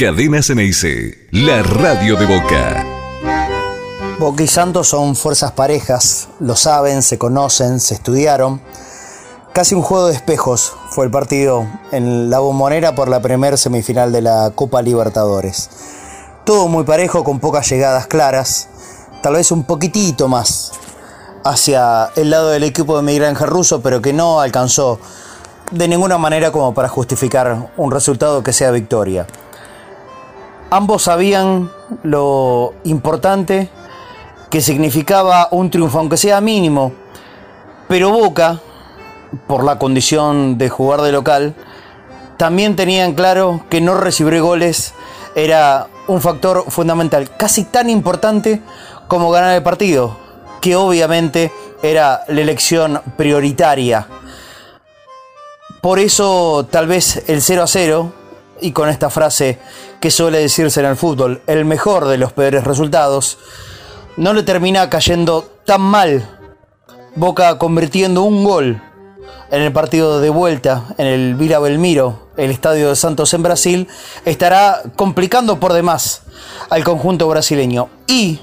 Cadena Ceneice, la radio de Boca. Boca y Santos son fuerzas parejas, lo saben, se conocen, se estudiaron. Casi un juego de espejos fue el partido en la bombonera por la primer semifinal de la Copa Libertadores. Todo muy parejo, con pocas llegadas claras, tal vez un poquitito más hacia el lado del equipo de Miguel Ángel Russo, pero que no alcanzó de ninguna manera como para justificar un resultado que sea victoria. Ambos sabían lo importante que significaba un triunfo, aunque sea mínimo. Pero Boca, por la condición de jugar de local, también tenían claro que no recibir goles era un factor fundamental, casi tan importante como ganar el partido, que obviamente era la elección prioritaria. Por eso tal vez el 0 a 0 y con esta frase que suele decirse en el fútbol, el mejor de los peores resultados, no le termina cayendo tan mal Boca convirtiendo un gol en el partido de vuelta en el Vila Belmiro, el estadio de Santos en Brasil, estará complicando por demás al conjunto brasileño. Y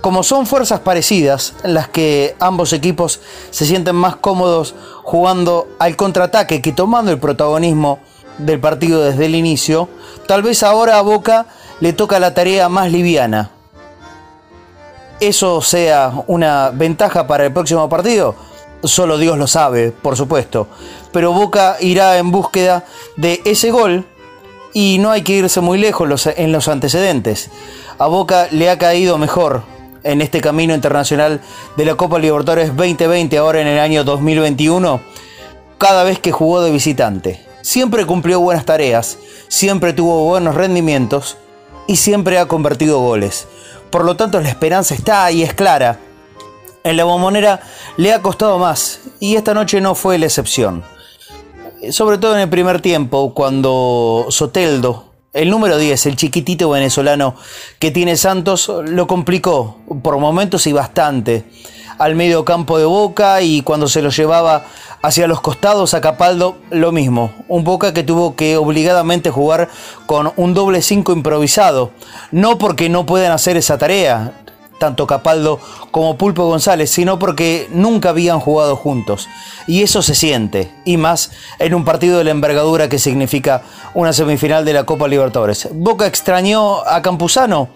como son fuerzas parecidas en las que ambos equipos se sienten más cómodos jugando al contraataque que tomando el protagonismo del partido desde el inicio, tal vez ahora a Boca le toca la tarea más liviana. ¿Eso sea una ventaja para el próximo partido? Solo Dios lo sabe, por supuesto. Pero Boca irá en búsqueda de ese gol y no hay que irse muy lejos en los antecedentes. A Boca le ha caído mejor en este camino internacional de la Copa Libertadores 2020, ahora en el año 2021, cada vez que jugó de visitante. Siempre cumplió buenas tareas, siempre tuvo buenos rendimientos y siempre ha convertido goles. Por lo tanto, la esperanza está ahí, es clara. En la bombonera le ha costado más y esta noche no fue la excepción. Sobre todo en el primer tiempo, cuando Soteldo, el número 10, el chiquitito venezolano que tiene Santos, lo complicó por momentos y bastante al medio campo de Boca y cuando se lo llevaba hacia los costados a Capaldo lo mismo. Un Boca que tuvo que obligadamente jugar con un doble 5 improvisado. No porque no puedan hacer esa tarea, tanto Capaldo como Pulpo González, sino porque nunca habían jugado juntos. Y eso se siente, y más en un partido de la envergadura que significa una semifinal de la Copa Libertadores. Boca extrañó a Campuzano,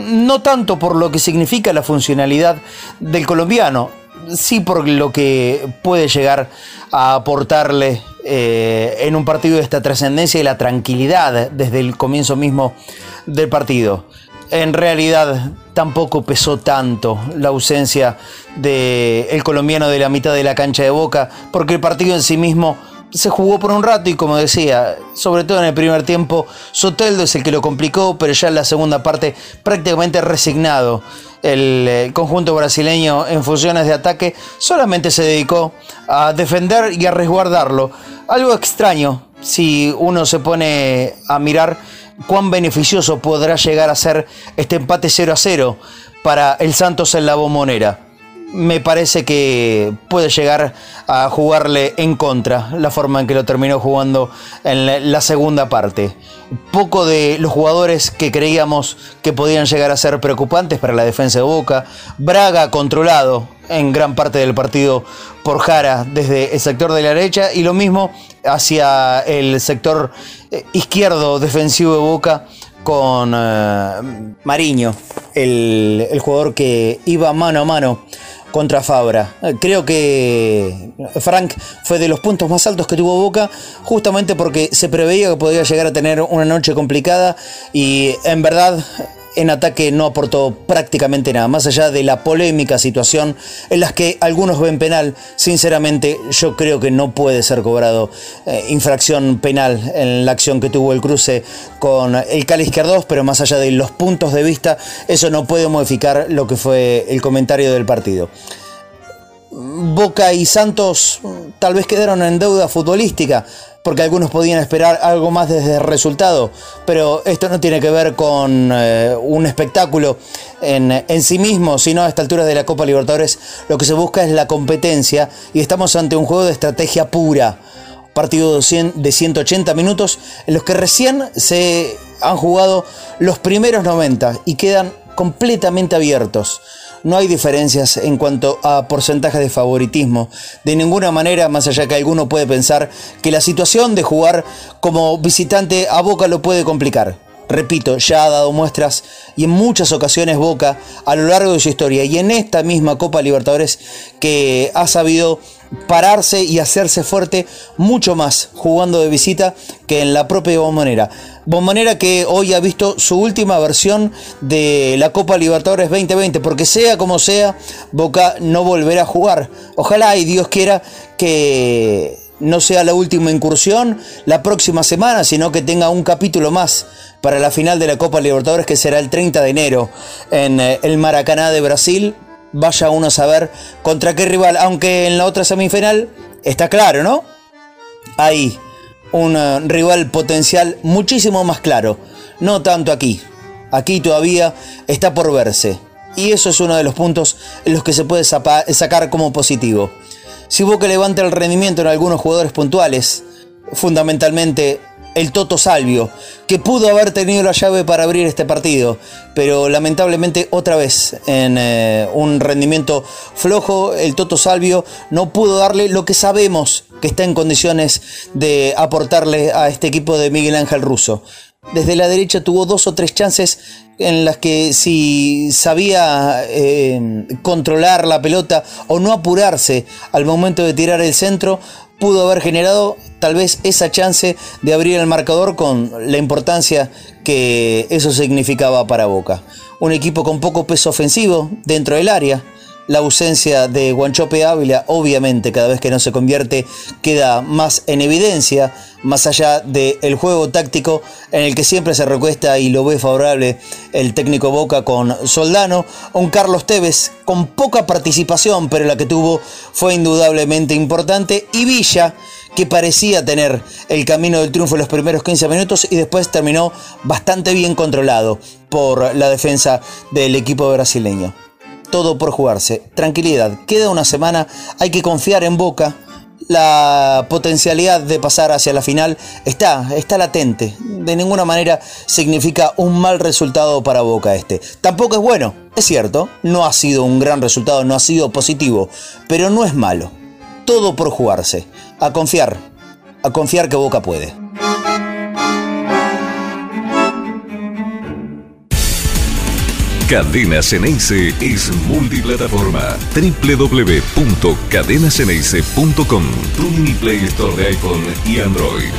no tanto por lo que significa la funcionalidad del colombiano, sí por lo que puede llegar a aportarle eh, en un partido de esta trascendencia y la tranquilidad desde el comienzo mismo del partido. En realidad tampoco pesó tanto la ausencia del colombiano de la mitad de la cancha de Boca, porque el partido en sí mismo se jugó por un rato y como decía, sobre todo en el primer tiempo, Soteldo es el que lo complicó, pero ya en la segunda parte prácticamente resignado. El eh, conjunto brasileño en funciones de ataque solamente se dedicó a defender y a resguardarlo. Algo extraño si uno se pone a mirar cuán beneficioso podrá llegar a ser este empate 0 a 0 para el Santos en la bombonera me parece que puede llegar a jugarle en contra la forma en que lo terminó jugando en la segunda parte. Poco de los jugadores que creíamos que podían llegar a ser preocupantes para la defensa de Boca. Braga controlado en gran parte del partido por Jara desde el sector de la derecha y lo mismo hacia el sector eh, izquierdo defensivo de Boca con eh, Mariño, el, el jugador que iba mano a mano contra Fabra. Creo que Frank fue de los puntos más altos que tuvo Boca, justamente porque se preveía que podía llegar a tener una noche complicada y en verdad en ataque no aportó prácticamente nada, más allá de la polémica situación en las que algunos ven penal, sinceramente yo creo que no puede ser cobrado eh, infracción penal en la acción que tuvo el cruce con el Cali Izquierdos, pero más allá de los puntos de vista, eso no puede modificar lo que fue el comentario del partido. Boca y Santos tal vez quedaron en deuda futbolística, porque algunos podían esperar algo más desde el resultado, pero esto no tiene que ver con eh, un espectáculo en, en, sí mismo, sino a esta altura de la Copa Libertadores lo que se busca es la competencia y estamos ante un juego de estrategia pura. Partido de 180 minutos en los que recién se han jugado los primeros 90 y quedan completamente abiertos. No hay diferencias en cuanto a porcentajes de favoritismo. De ninguna manera, más allá que alguno puede pensar que la situación de jugar como visitante a Boca lo puede complicar. Repito, ya ha dado muestras y en muchas ocasiones Boca a lo largo de su historia y en esta misma Copa Libertadores que ha sabido pararse y hacerse fuerte mucho más jugando de visita que en la propia Bombonera. Bombonera que hoy ha visto su última versión de la Copa Libertadores 2020, porque sea como sea, Boca no volverá a jugar. Ojalá y Dios quiera que no sea la última incursión la próxima semana, sino que tenga un capítulo más para la final de la Copa Libertadores que será el 30 de enero en eh, el Maracaná de Brasil vaya uno a saber contra qué rival, aunque en la otra semifinal está claro, ¿no? Hay un eh, rival potencial muchísimo más claro, no tanto aquí. Aquí todavía está por verse. Y eso es uno de los puntos en los que se puede sacar como positivo. Si que levanta el rendimiento en algunos jugadores puntuales, fundamentalmente el Toto Salvio, que pudo haber tenido la llave para abrir este partido, pero lamentablemente otra vez en eh, un rendimiento flojo, el Toto Salvio no pudo darle lo que sabemos que está en condiciones de aportarle a este equipo de Miguel Ángel Russo. Desde la derecha tuvo dos o tres chances en las que si sabía eh, controlar la pelota o no apurarse al momento de tirar el centro, pudo haber generado tal vez esa chance de abrir el marcador con la importancia que eso significaba para Boca. Un equipo con poco peso ofensivo dentro del área, la ausencia de Guanchope Ávila, obviamente, cada vez que no se convierte, queda más en evidencia, más allá del juego táctico en el que siempre se recuesta y lo ve favorable el técnico Boca con Soldano, un Carlos Tevez con poca participación, pero la que tuvo fue indudablemente importante, y Villa, que parecía tener el camino del triunfo en los primeros 15 minutos y después terminó bastante bien controlado por la defensa del equipo brasileño todo por jugarse. Tranquilidad, queda una semana, hay que confiar en Boca. La potencialidad de pasar hacia la final está, está latente. De ninguna manera significa un mal resultado para Boca este. Tampoco es bueno, es cierto, no ha sido un gran resultado, no ha sido positivo, pero no es malo. Todo por jugarse. A confiar, a confiar que Boca puede. Cadena Ceneice es multiplataforma. www.cadenaceneice.com Tu mini Play Store de iPhone y Android.